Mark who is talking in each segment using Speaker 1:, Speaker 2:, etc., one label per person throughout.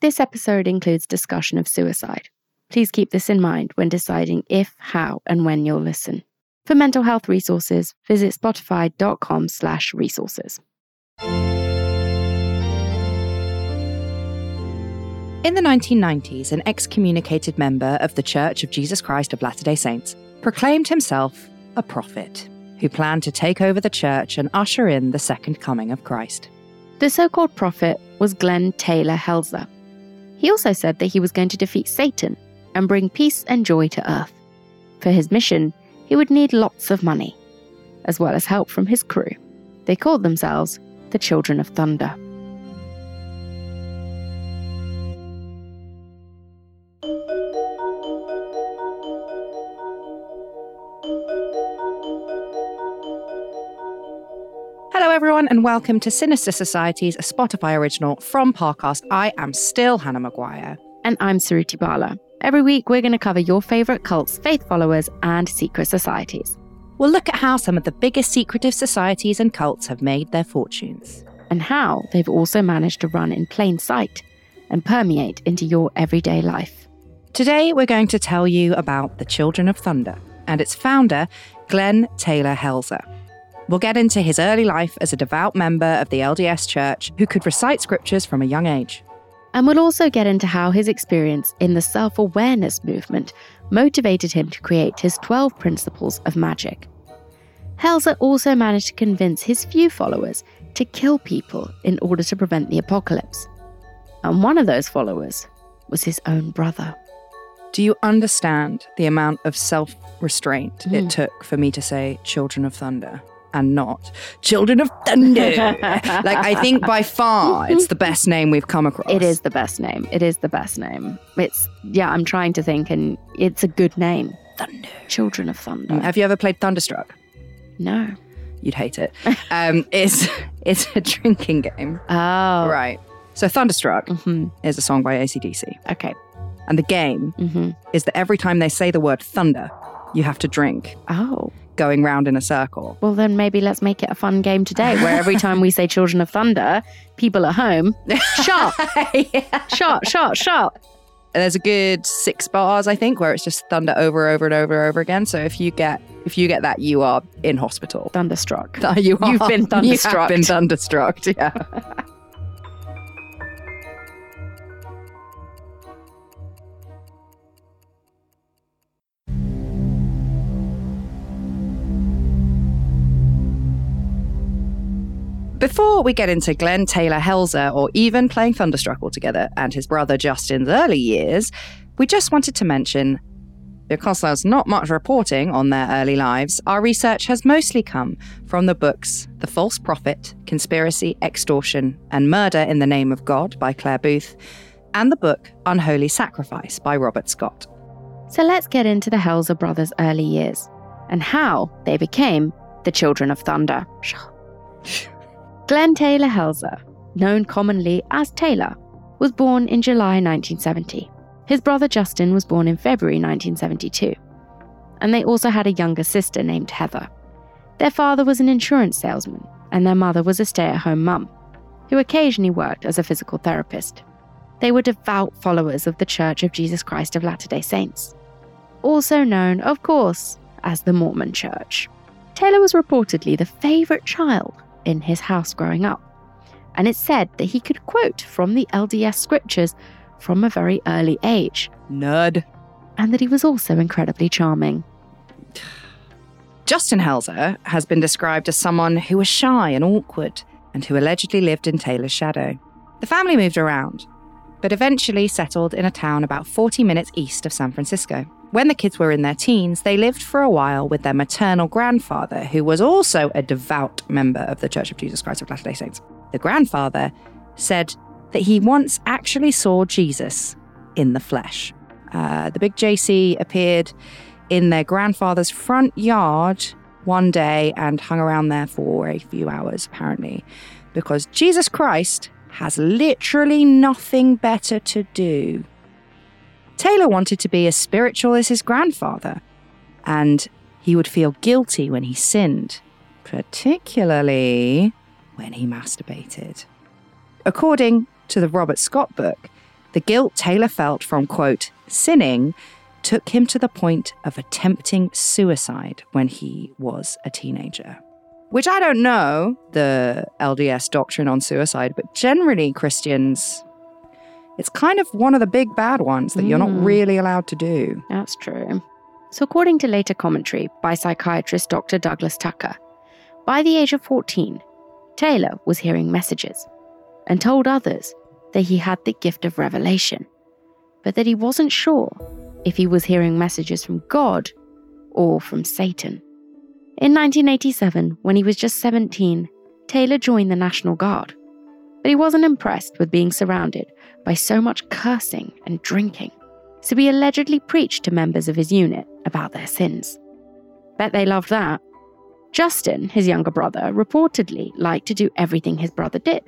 Speaker 1: This episode includes discussion of suicide. Please keep this in mind when deciding if, how, and when you'll listen. For mental health resources, visit spotify.com slash resources.
Speaker 2: In the 1990s, an excommunicated member of the Church of Jesus Christ of Latter day Saints proclaimed himself a prophet who planned to take over the church and usher in the second coming of Christ.
Speaker 1: The so called prophet was Glenn Taylor Helzer. He also said that he was going to defeat Satan and bring peace and joy to earth. For his mission, he would need lots of money, as well as help from his crew. They called themselves the Children of Thunder.
Speaker 2: Hello, everyone, and welcome to Sinister Societies, a Spotify original from Parcast. I am still Hannah Maguire.
Speaker 1: And I'm Suruthi Bala. Every week, we're going to cover your favourite cults, faith followers, and secret societies.
Speaker 2: We'll look at how some of the biggest secretive societies and cults have made their fortunes.
Speaker 1: And how they've also managed to run in plain sight and permeate into your everyday life.
Speaker 2: Today, we're going to tell you about the Children of Thunder and its founder, Glenn Taylor Helzer. We'll get into his early life as a devout member of the LDS Church who could recite scriptures from a young age.
Speaker 1: And we'll also get into how his experience in the self awareness movement motivated him to create his 12 principles of magic. Helzer also managed to convince his few followers to kill people in order to prevent the apocalypse. And one of those followers was his own brother.
Speaker 2: Do you understand the amount of self restraint
Speaker 1: Mm.
Speaker 2: it took for me to say Children of Thunder? And not Children of Thunder. like, I think by far it's the best name we've come across.
Speaker 1: It is the best name. It is the best name. It's, yeah, I'm trying to think, and it's a good name.
Speaker 2: Thunder.
Speaker 1: Children of Thunder.
Speaker 2: Have you ever played Thunderstruck?
Speaker 1: No.
Speaker 2: You'd hate it. Um, it's, it's a drinking game.
Speaker 1: Oh.
Speaker 2: Right. So, Thunderstruck
Speaker 1: hmm
Speaker 2: is a song by ACDC.
Speaker 1: Okay.
Speaker 2: And the game
Speaker 1: hmm
Speaker 2: is that every time they say the word thunder, you have to drink,
Speaker 1: Oh.
Speaker 2: Going round in a circle.
Speaker 1: Well, then maybe let's make it a fun game today where every time we say Children of Thunder, people at home, shot, shot, shot, shot.
Speaker 2: There's a good six bars, I think, where it's just thunder over, over, and over, and over again. So if you get if you get that, you are in hospital.
Speaker 1: Thunderstruck.
Speaker 2: You are,
Speaker 1: You've been thunderstruck.
Speaker 2: You have been thunderstruck. Yeah. Before we get into Glenn Taylor Helzer or even playing Thunderstruck altogether and his brother Justin's early years, we just wanted to mention because there's not much reporting on their early lives, our research has mostly come from the books The False Prophet, Conspiracy, Extortion, and Murder in the Name of God by Claire Booth, and the book Unholy Sacrifice by Robert Scott.
Speaker 1: So let's get into the Helzer brothers' early years and how they became the Children of Thunder. Glenn Taylor Helzer, known commonly as Taylor, was born in July 1970. His brother Justin was born in February 1972. And they also had a younger sister named Heather. Their father was an insurance salesman, and their mother was a stay at home mum, who occasionally worked as a physical therapist. They were devout followers of the Church of Jesus Christ of Latter day Saints, also known, of course, as the Mormon Church. Taylor was reportedly the favourite child in his house growing up, and it's said that he could quote from the LDS scriptures from a very early age,
Speaker 2: Nerd.
Speaker 1: and that he was also incredibly charming.
Speaker 2: Justin Helzer has been described as someone who was shy and awkward and who allegedly lived in Taylor's shadow. The family moved around, but eventually settled in a town about 40 minutes east of San Francisco. When the kids were in their teens, they lived for a while with their maternal grandfather, who was also a devout member of the Church of Jesus Christ of Latter day Saints. The grandfather said that he once actually saw Jesus in the flesh. Uh, the big JC appeared in their grandfather's front yard one day and hung around there for a few hours, apparently, because Jesus Christ has literally nothing better to do. Taylor wanted to be as spiritual as his grandfather, and he would feel guilty when he sinned, particularly when he masturbated. According to the Robert Scott book, The guilt Taylor felt from, quote, sinning took him to the point of attempting suicide when he was a teenager. Which I don't know the LDS doctrine on suicide, but generally Christians, it's kind of one of the big bad ones that you're not
Speaker 1: Mm.
Speaker 2: really allowed to do.
Speaker 1: That's true. So, according to later commentary by psychiatrist Dr. Douglas Tucker, by the age of 14, Taylor was hearing messages and told others that he had the gift of revelation, but that he wasn't sure if he was hearing messages from God or from Satan. In 1987, when he was just 17, Taylor joined the National Guard, but he wasn't impressed with being surrounded by so much cursing and drinking so he allegedly preached to members of his unit about their sins. Bet they loved that. Justin, his younger brother, reportedly liked to do everything his brother did.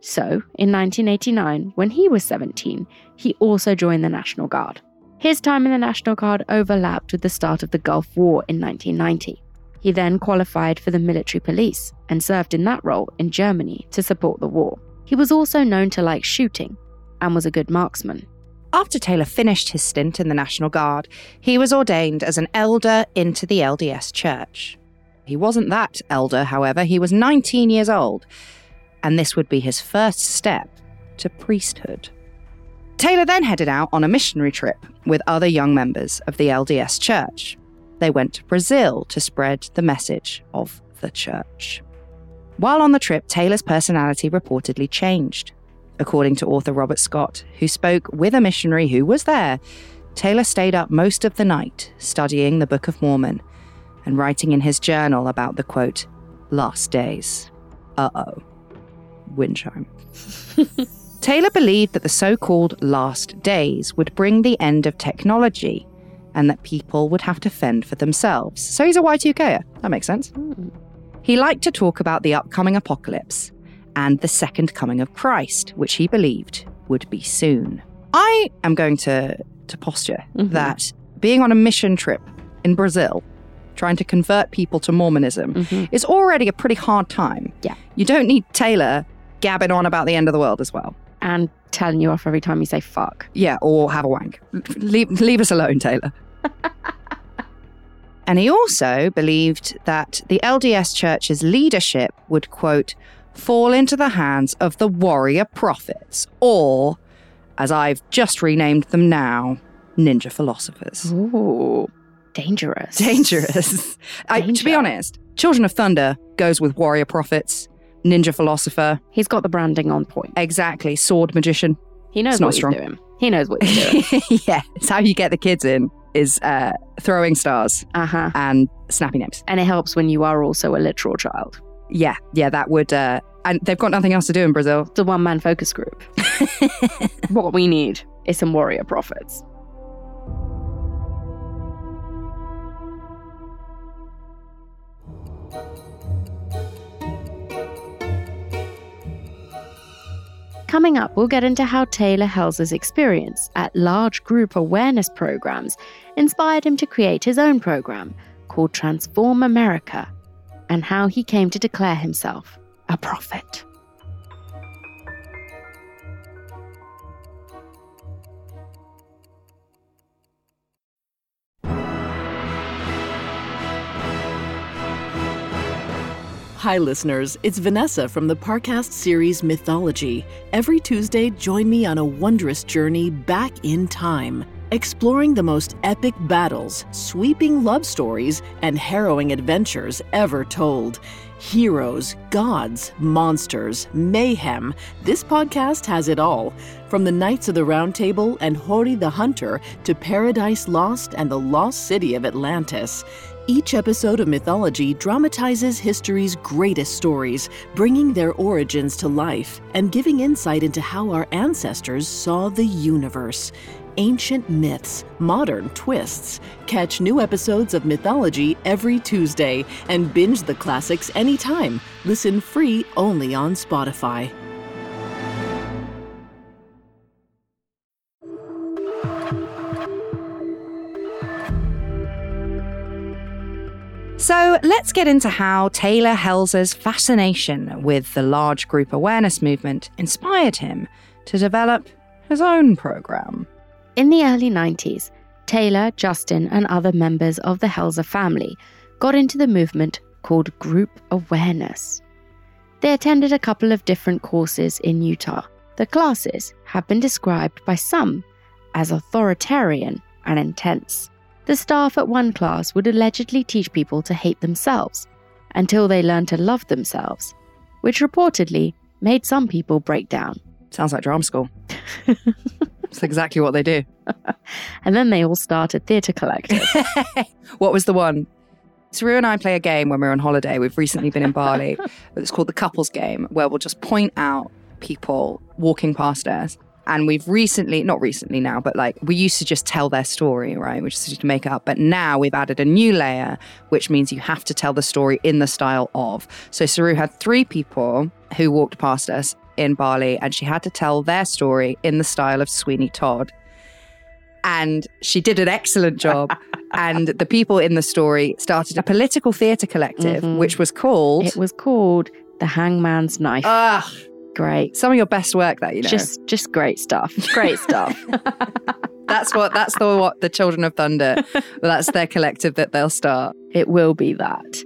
Speaker 1: So, in 1989, when he was 17, he also joined the National Guard. His time in the National Guard overlapped with the start of the Gulf War in 1990. He then qualified for the military police and served in that role in Germany to support the war. He was also known to like shooting and was a good marksman.
Speaker 2: After Taylor finished his stint in the National Guard, he was ordained as an elder into the LDS Church. He wasn't that elder, however, he was 19 years old, and this would be his first step to priesthood. Taylor then headed out on a missionary trip with other young members of the LDS Church. They went to Brazil to spread the message of the church. While on the trip, Taylor's personality reportedly changed. According to author Robert Scott, who spoke with a missionary who was there, Taylor stayed up most of the night studying the Book of Mormon and writing in his journal about the quote, last days. Uh oh. Wind chime. Taylor believed that the so called last days would bring the end of technology and that people would have to fend for themselves. So he's a Y2Ker. That makes sense. He liked to talk about the upcoming apocalypse and the second coming of Christ, which he believed would be soon. I am going to, to posture
Speaker 1: Mhm.
Speaker 2: that being on a mission trip in Brazil, trying to convert people to Mormonism,
Speaker 1: Mhm.
Speaker 2: is already a pretty hard time.
Speaker 1: Yeah.
Speaker 2: You don't need Taylor gabbing on about the end of the world as well.
Speaker 1: And telling you off every time you say fuck.
Speaker 2: Yeah, or have a wank. Leave, leave us alone, Taylor. and he also believed that the LDS Church's leadership would, quote, fall into the hands of the warrior prophets, or, as I've just renamed them now, ninja philosophers.
Speaker 1: Ooh, dangerous.
Speaker 2: Dangerous. I, to be honest, Children of Thunder goes with warrior prophets, ninja philosopher,
Speaker 1: He's got the branding on point.
Speaker 2: exactly, sword magician.
Speaker 1: He knows
Speaker 2: It's not
Speaker 1: what
Speaker 2: strong.
Speaker 1: he's doing. He knows what he's doing.
Speaker 2: yeah, it's how you get the kids in is uh, throwing stars
Speaker 1: uh huh.
Speaker 2: and snappy names.
Speaker 1: And it helps when you are also a literal child.
Speaker 2: Yeah, yeah, that would. Uh, and they've got nothing else to do in Brazil.
Speaker 1: The one man focus group. what we need is some warrior prophets. Coming up, we'll get into how Taylor Helzer's experience at large group awareness programs inspired him to create his own program called Transform America, and how he came to declare himself a prophet.
Speaker 3: Hi, listeners. It's Vanessa from the Parcast series Mythology. Every Tuesday, join me on a wondrous journey back in time, exploring the most epic battles, sweeping love stories, and harrowing adventures ever told. Heroes, gods, monsters, mayhem. This podcast has it all. From the Knights of the Round Table and Hori the Hunter to Paradise Lost and the Lost City of Atlantis. Each episode of Mythology dramatizes history's greatest stories, bringing their origins to life and giving insight into how our ancestors saw the universe. Ancient myths, modern twists. Catch new episodes of Mythology every Tuesday and binge the classics anytime. Listen free only on Spotify.
Speaker 2: So let's get into how Taylor Helzer's fascination with the large group awareness movement inspired him to develop his own program.
Speaker 1: In the early 90s, Taylor, Justin, and other members of the Helzer family got into the movement called Group Awareness. They attended a couple of different courses in Utah. The classes have been described by some as authoritarian and intense. The staff at one class would allegedly teach people to hate themselves until they learned to love themselves, which reportedly made some people break down.
Speaker 2: Sounds like drama school. It's exactly what they do.
Speaker 1: And then they all started Theatre Collective.
Speaker 2: what was the one? Saru and I play a game when we're on holiday. We've recently been in Bali. it's called the couples game, where we'll just point out people walking past us. And we've recently, not recently now, but like we used to just tell their story, right? We just to make up. But now we've added a new layer, which means you have to tell the story in the style of. So Saru had three people who walked past us in Bali, and she had to tell their story in the style of Sweeney Todd. And she did an excellent job. and the people in the story started a political theatre collective,
Speaker 1: Mhm.
Speaker 2: which was called.
Speaker 1: it was called The Hangman's Knife.
Speaker 2: Ah,
Speaker 1: great.
Speaker 2: some of your best work that you know.
Speaker 1: Just just great stuff. Great stuff.
Speaker 2: that's what that's the what the Children of Thunder. well, that's their collective that they'll start.
Speaker 1: it will be that.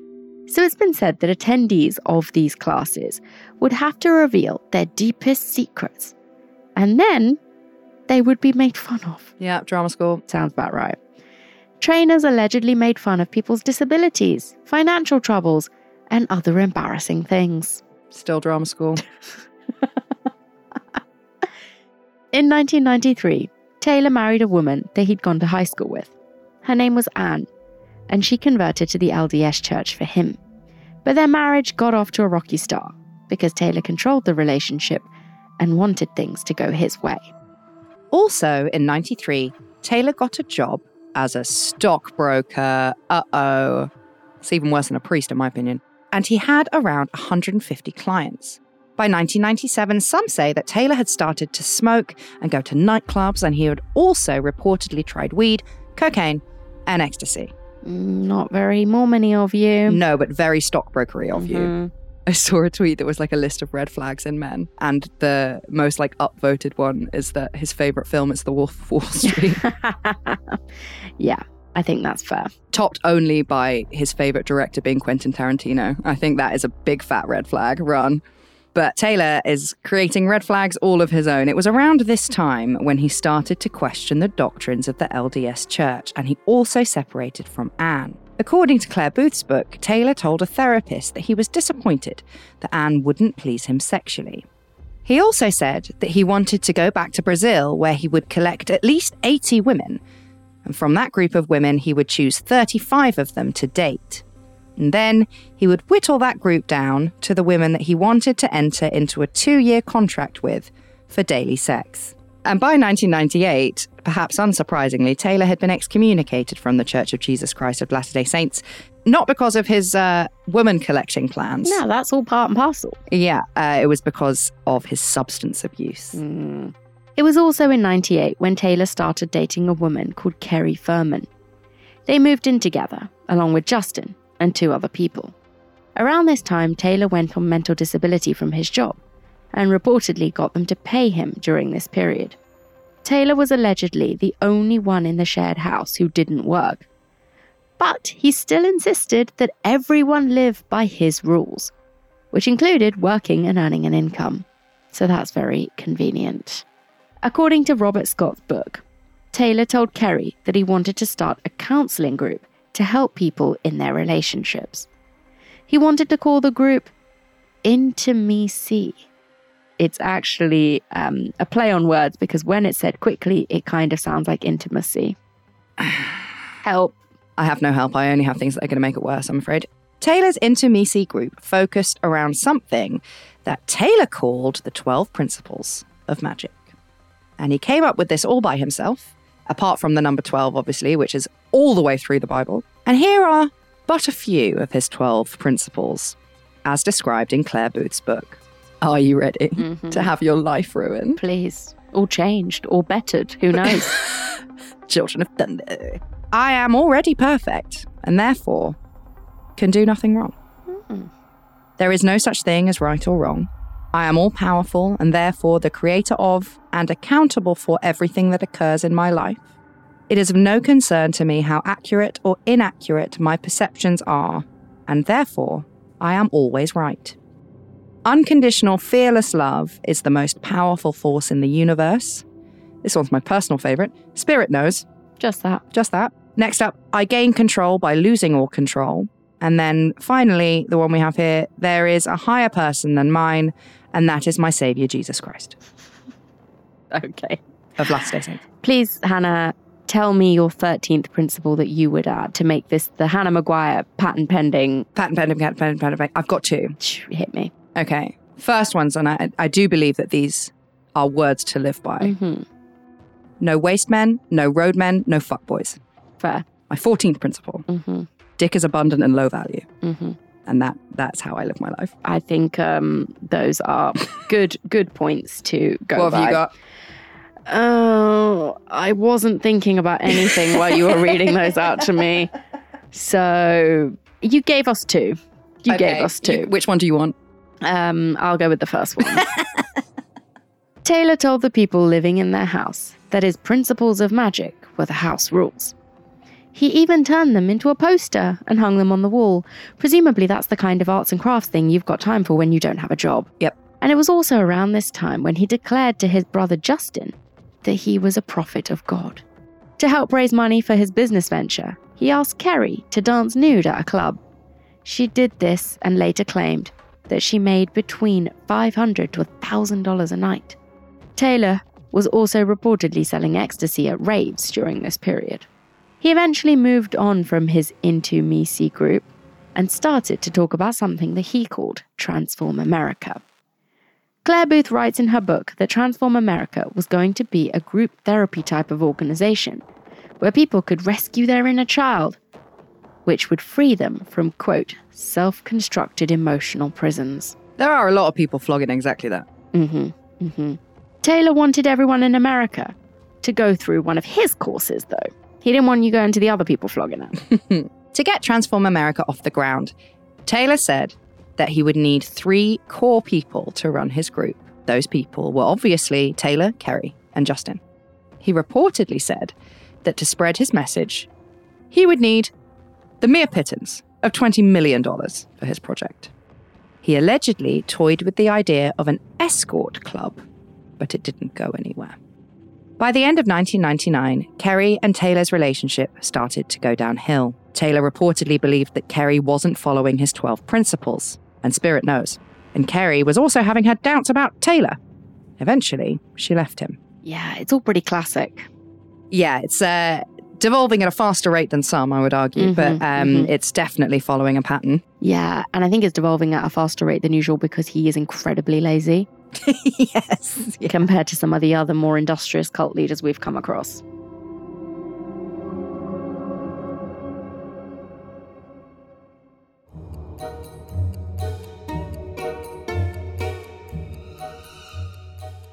Speaker 1: So it's been said that attendees of these classes would have to reveal their deepest secrets. And then they would be made fun of.
Speaker 2: Yeah, drama school.
Speaker 1: Sounds about right. Trainers allegedly made fun of people's disabilities, financial troubles, and other embarrassing things.
Speaker 2: Still drama school.
Speaker 1: In 1993, Taylor married a woman that he'd gone to high school with. Her name was Anne, and she converted to the LDS church for him. But their marriage got off to a rocky start because Taylor controlled the relationship and wanted things to go his way.
Speaker 2: Also in 93, Taylor got a job as a stockbroker. Uh oh. It's even worse than a priest, in my opinion. And he had around 150 clients. By 1997, some say that Taylor had started to smoke and go to nightclubs, and he had also reportedly tried weed, cocaine, and ecstasy.
Speaker 1: Mm, Not very Mormon of you.
Speaker 2: No, but very stockbrokery of you. I saw a tweet that was like a list of red flags in men, and the most like upvoted one is that his favorite film is The Wolf of Wall Street,
Speaker 1: yeah, I think that's fair.
Speaker 2: topped only by his favorite director being Quentin Tarantino. I think that is a big fat red flag. Run. But Taylor is creating red flags all of his own. It was around this time when he started to question the doctrines of the LDS Church, and he also separated from Anne. According to Claire Booth's book, Taylor told a therapist that he was disappointed that Anne wouldn't please him sexually. He also said that he wanted to go back to Brazil, where he would collect at least 80 women, and from that group of women, he would choose 35 of them to date. And then he would whittle that group down to the women that he wanted to enter into a two year contract with for daily sex. And by 1998, perhaps unsurprisingly, Taylor had been excommunicated from the Church of Jesus Christ of Latter day Saints, not because of his uh, woman collecting plans.
Speaker 1: No, that's all part and parcel.
Speaker 2: Yeah, uh, it was because of his substance abuse.
Speaker 1: Mm. It was also in 98 when Taylor started dating a woman called Kerry Furman. They moved in together, along with Justin and two other people. Around this time, Taylor went on mental disability from his job and reportedly got them to pay him during this period. Taylor was allegedly the only one in the shared house who didn't work. But he still insisted that everyone live by his rules, which included working and earning an income. So that's very convenient. According to Robert Scott's book, Taylor told Kerry that he wanted to start a counseling group to help people in their relationships. He wanted to call the group Into Me See. It's actually um, a play on words because when it's said quickly, it kind of sounds like intimacy. Help.
Speaker 2: I have no help. I only have things that are going to make it worse, I'm afraid. Taylor's Into Me See group focused around something that Taylor called the 12 Principles of Magic. And he came up with this all by himself, apart from the number 12, obviously, which is all the way through the Bible. And here are but a few of his 12 principles, as described in Claire Booth's book. Are you ready mm-hmm. to have your life ruined?
Speaker 1: Please. Or changed or bettered. Who knows?
Speaker 2: Children of Thunder. I am already perfect, and therefore can do nothing wrong. Hmm. There is no such thing as right or wrong. I am all powerful and therefore the creator of and accountable for everything that occurs in my life. It is of no concern to me how accurate or inaccurate my perceptions are, and therefore I am always right. Unconditional, fearless love is the most powerful force in the universe. This one's my personal favorite. Spirit knows.
Speaker 1: Just that.
Speaker 2: Just that. Next up, I gain control by losing all control. And then finally, the one we have here there is a higher person than mine, and that is my Savior, Jesus Christ
Speaker 1: Okay.
Speaker 2: of Latter day Saints.
Speaker 1: Please, Hannah, tell me your 13th principle that you would add to make this the Hannah Maguire patent pending.
Speaker 2: Patent, pending, patent, patent, patent, patent. I've got two.
Speaker 1: Hit me.
Speaker 2: Okay. First ones, and I, I do believe that these are words to live by.
Speaker 1: Mm-hmm.
Speaker 2: No waste men, no road men, no fuckboys.
Speaker 1: Fair.
Speaker 2: My 14th principle
Speaker 1: Mm-hmm.
Speaker 2: dick is abundant and low value.
Speaker 1: Mm-hmm.
Speaker 2: And that that's how I live my life.
Speaker 1: I think um, those are good good points to go
Speaker 2: what have
Speaker 1: by.
Speaker 2: you got?
Speaker 1: Oh, I wasn't thinking about anything while you were reading those out to me. So you gave us two. You
Speaker 2: Okay,
Speaker 1: gave us two.
Speaker 2: you- which one do you want?
Speaker 1: Um, I'll go with the first one. Taylor told the people living in their house that his principles of magic were the house rules. He even turned them into a poster and hung them on the wall. Presumably, that's the kind of arts and crafts thing you've got time for when you don't have a job.
Speaker 2: Yep.
Speaker 1: And it was also around this time when he declared to his brother Justin that he was a prophet of God. To help raise money for his business venture, he asked Kerry to dance nude at a club. She did this and later claimed that she made between 500 to $1,000 a night. Taylor was also reportedly selling ecstasy at raves during this period. He eventually moved on from his Into Me group and started to talk about something that he called Transform America. Claire Booth writes in her book that Transform America was going to be a group therapy type of organization where people could rescue their inner child, which would free them from, quote, self constructed emotional prisons.
Speaker 2: There are a lot of people flogging exactly that.
Speaker 1: hmm hmm Taylor wanted everyone in America to go through one of his courses, though. He didn't want you going to the other people flogging it.
Speaker 2: To get Transform America off the ground, Taylor said that he would need three core people to run his group. Those people were obviously Taylor, Kerry, and Justin. He reportedly said that to spread his message, he would need the mere pittance of $20 million for his project. He allegedly toyed with the idea of an escort club, but it didn't go anywhere. By the end of 1999, Kerry and Taylor's relationship started to go downhill. Taylor reportedly believed that Kerry wasn't following his 12 principles, and Spirit knows. And Kerry was also having her doubts about Taylor. Eventually, she left him.
Speaker 1: yeah, it's all pretty classic.
Speaker 2: Yeah, it's uh, devolving at a faster rate than some, I would argue,
Speaker 1: Mhm,
Speaker 2: but um,
Speaker 1: mhm.
Speaker 2: it's definitely following a pattern.
Speaker 1: Yeah, and I think it's devolving at a faster rate than usual because he is incredibly lazy
Speaker 2: yes. Yeah.
Speaker 1: compared to some of the other more industrious cult leaders we've come across.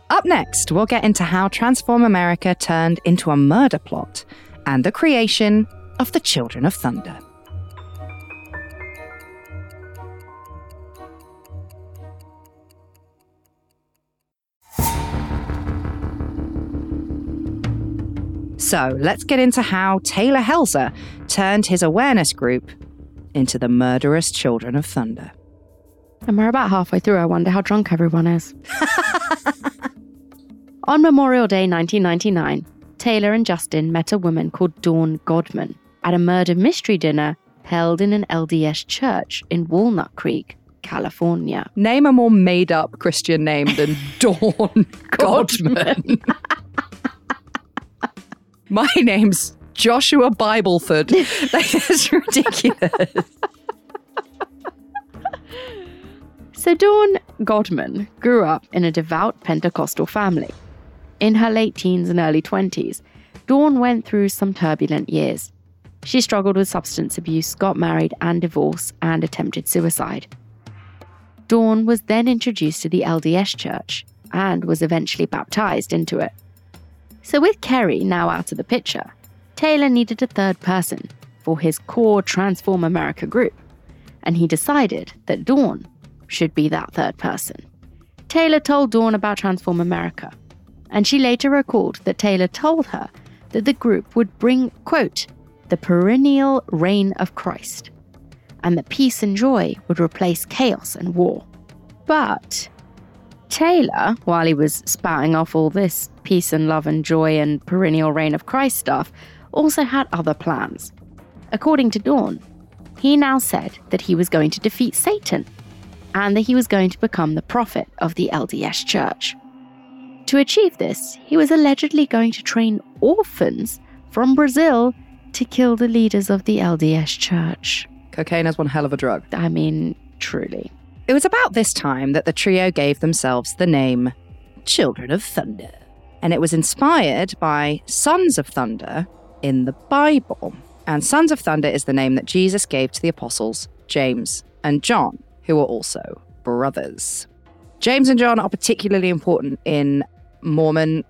Speaker 2: Up next, we'll get into how Transform America turned into a murder plot and the creation of the Children of Thunder. So let's get into how Taylor Helzer turned his awareness group into the murderous Children of Thunder.
Speaker 1: And we're about halfway through. I wonder how drunk everyone is. On Memorial Day 1999, Taylor and Justin met a woman called Dawn Godman at a murder mystery dinner held in an LDS church in Walnut Creek, California.
Speaker 2: Name a more made up Christian name than Dawn Godman. My name's Joshua Bibleford. That is ridiculous.
Speaker 1: So Dawn Godman grew up in a devout Pentecostal family. In her late teens and early 20s, Dawn went through some turbulent years. She struggled with substance abuse, got married and divorced, and attempted suicide. Dawn was then introduced to the LDS church and was eventually baptized into it. So, with Kerry now out of the picture, Taylor needed a third person for his core Transform America group, and he decided that Dawn should be that third person. Taylor told Dawn about Transform America, and she later recalled that Taylor told her that the group would bring, quote, the perennial reign of Christ, and that peace and joy would replace chaos and war. But Taylor, while he was spouting off all this peace and love and joy and perennial reign of Christ stuff, also had other plans. According to Dawn, he now said that he was going to defeat Satan and that he was going to become the prophet of the LDS Church. To achieve this, he was allegedly going to train orphans from Brazil to kill the leaders of the LDS Church.
Speaker 2: Cocaine is one hell of a drug.
Speaker 1: I mean, truly.
Speaker 2: It was about this time that the trio gave themselves the name Children of Thunder. And it was inspired by Sons of Thunder in the Bible. And Sons of Thunder is the name that Jesus gave to the apostles James and John, who were also brothers. James and John are particularly important in Mormon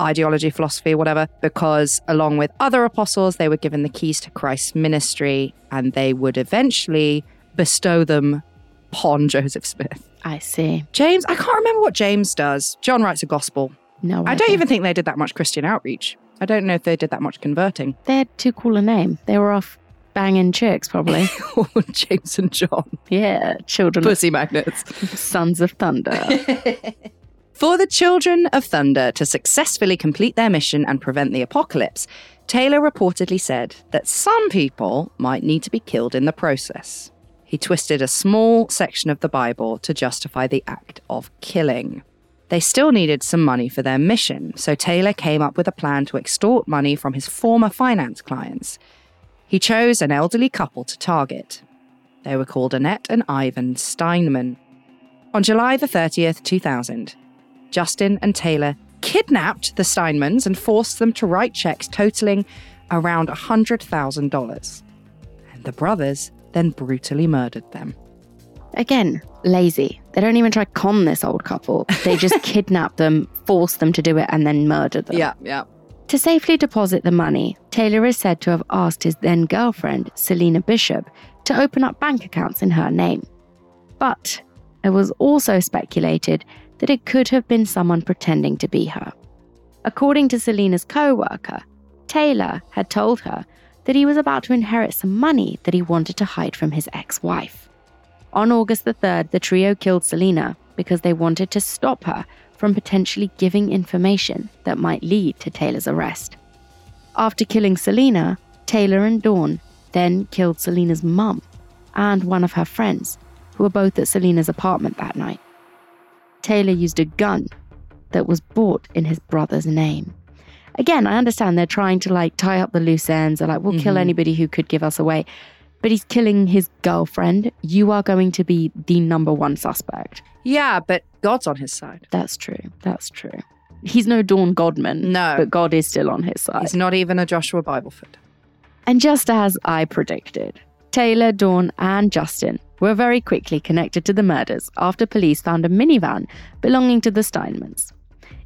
Speaker 2: ideology, philosophy, whatever, because along with other apostles, they were given the keys to Christ's ministry and they would eventually bestow them upon Joseph Smith.
Speaker 1: I see.
Speaker 2: James, I can't remember what James does. John writes a gospel.
Speaker 1: No,
Speaker 2: I don't even think they did that much Christian outreach. I don't know if they did that much converting.
Speaker 1: They had too cool a name. They were off banging chicks, probably.
Speaker 2: James and John,
Speaker 1: yeah, children
Speaker 2: pussy magnets.
Speaker 1: Sons of Thunder.
Speaker 2: For the Children of Thunder to successfully complete their mission and prevent the apocalypse, Taylor reportedly said that some people might need to be killed in the process. He twisted a small section of the Bible to justify the act of killing. They still needed some money for their mission, so Taylor came up with a plan to extort money from his former finance clients. He chose an elderly couple to target. They were called Annette and Ivan Stineman. On July the 30th, 2000, Justin and Taylor kidnapped the Stinemans and forced them to write checks totaling around $100,000. And the brothers then brutally murdered them.
Speaker 1: Again, lazy. They don't even try to con this old couple. They just kidnap them, force them to do it, and then murder them.
Speaker 2: Yeah, yeah.
Speaker 1: To safely deposit the money, Taylor is said to have asked his then girlfriend, Selina Bishop, to open up bank accounts in her name. But it was also speculated that it could have been someone pretending to be her. According to Selina's co worker, Taylor had told her that he was about to inherit some money that he wanted to hide from his ex wife. On August the 3rd, the trio killed Selina because they wanted to stop her from potentially giving information that might lead to Taylor's arrest. After killing Selina, Taylor and Dawn then killed Selina's mum and one of her friends, who were both at Selina's apartment that night. Taylor used a gun that was bought in his brother's name. Again, I understand they're trying to like tie up the loose ends. They're like, we'll kill
Speaker 2: Mhm.
Speaker 1: anybody who could give us away. But he's killing his girlfriend. You are going to be the number one suspect.
Speaker 2: Yeah, but God's on his side.
Speaker 1: That's true. That's true. He's no Dawn Godman.
Speaker 2: No.
Speaker 1: But God is still on his side.
Speaker 2: He's not even a Joshua Bibleford.
Speaker 1: And just as I predicted, Taylor, Dawn, and Justin were very quickly connected to the murders after police found a minivan belonging to the Stinemans.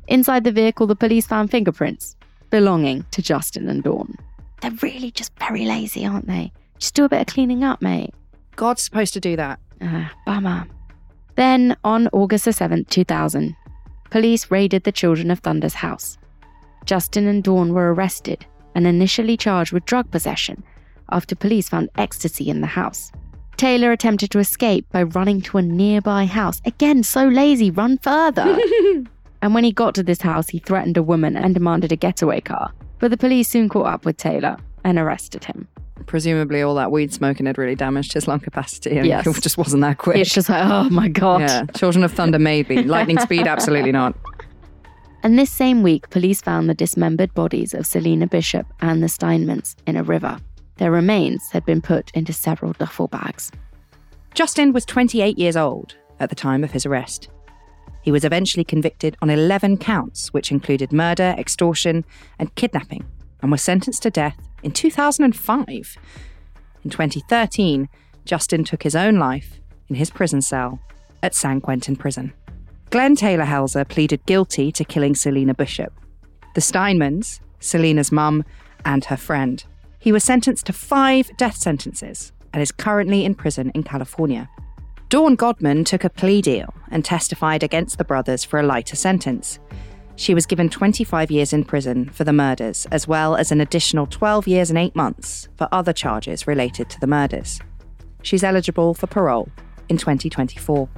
Speaker 1: Inside the vehicle, the police found fingerprints belonging to Justin and Dawn. They're really just very lazy, aren't they? Just do a bit of cleaning up, mate.
Speaker 2: God's supposed to do that.
Speaker 1: Ah, bummer. Then, on August the 7th, 2000, police raided the Children of Thunder's house. Justin and Dawn were arrested and initially charged with drug possession after police found ecstasy in the house. Taylor attempted to escape by running to a nearby house. Again, so lazy, run further. and when he got to this house, he threatened a woman and demanded a getaway car. But the police soon caught up with Taylor and arrested him.
Speaker 2: Presumably, all that weed smoking had really damaged his lung capacity, and
Speaker 1: Yes.
Speaker 2: it just wasn't that quick.
Speaker 1: It's just like, oh my God.
Speaker 2: yeah, Children of Thunder, maybe. Lightning speed, absolutely not.
Speaker 1: And this same week, police found the dismembered bodies of Selina Bishop and the Stinemans in a river. Their remains had been put into several duffel bags.
Speaker 2: Justin was 28 years old at the time of his arrest. He was eventually convicted on 11 counts, which included murder, extortion, and kidnapping, and was sentenced to death in 2005. In 2013, Justin took his own life in his prison cell at San Quentin Prison. Glenn Taylor Helzer pleaded guilty to killing Selina Bishop. The Stinemans, Selina's mum, and her friend. He was sentenced to five death sentences and is currently in prison in California. Dawn Godman took a plea deal and testified against the brothers for a lighter sentence. She was given 25 years in prison for the murders, as well as an additional 12 years and 8 months for other charges related to the murders. She's eligible for parole in 2024.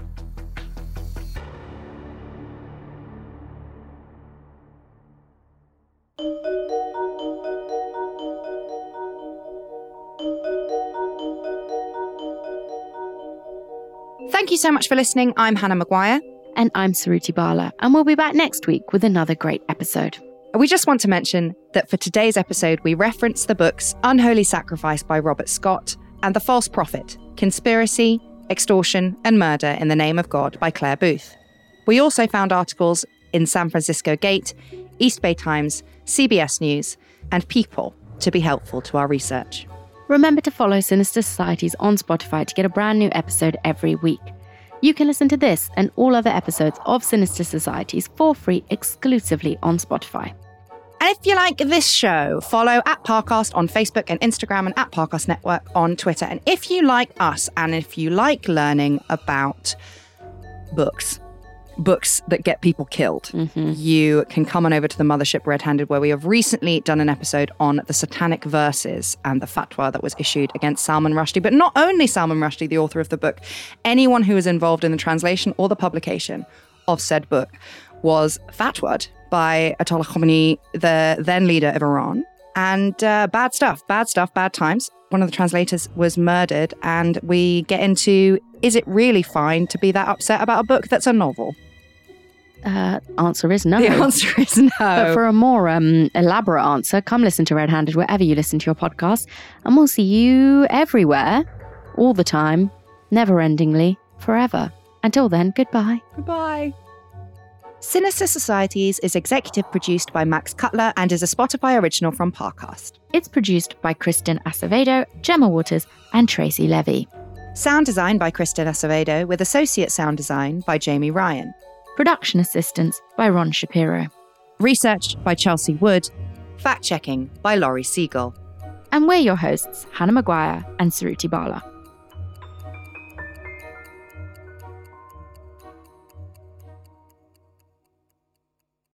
Speaker 2: Thank you so much for listening. I'm Hannah Maguire.
Speaker 1: And I'm Suruthi Bala, and we'll be back next week with another great episode.
Speaker 2: We just want to mention that for today's episode, we reference the books Unholy Sacrifice by Robert Scott and The False Prophet Conspiracy, Extortion, and Murder in the Name of God by Claire Booth. We also found articles in San Francisco Gate, East Bay Times, CBS News, and People to be helpful to our research.
Speaker 1: Remember to follow Sinister Societies on Spotify to get a brand new episode every week. You can listen to this and all other episodes of Sinister Societies for free exclusively on Spotify.
Speaker 2: And if you like this show, follow at Parcast on Facebook and Instagram and at Parcast Network on Twitter. And if you like us and if you like learning about books, books that get people killed,
Speaker 1: Mm-hmm.
Speaker 2: you can come on over to the Mothership Red Handed, where we have recently done an episode on the satanic verses and the fatwa that was issued against Salman Rushdie. But not only Salman Rushdie, the author of the book, anyone who was involved in the translation or the publication of said book was fatwa'd by Ayatollah Khomeini, the then leader of Iran. And uh, bad stuff, bad stuff, bad times. One of the translators was murdered, and we get into is it really fine to be that upset about a book that's a novel?
Speaker 1: Uh, answer is no.
Speaker 2: The answer is no.
Speaker 1: But for a more um, elaborate answer, come listen to Red Handed wherever you listen to your podcast, and we'll see you everywhere, all the time, never endingly, forever. Until then, goodbye.
Speaker 2: Goodbye. Sinister Societies is executive produced by Max Cutler and is a Spotify original from Parcast.
Speaker 1: It's produced by Kristen Acevedo, Gemma Waters, and Tracy Levy.
Speaker 2: Sound design by Kristen Acevedo with associate sound design by Jamie Ryan.
Speaker 1: Production assistance by Ron Shapiro.
Speaker 2: Research by Chelsea Wood. Fact checking by Laurie Siegel.
Speaker 1: And we're your hosts, Hannah Maguire and Suruthi Bala.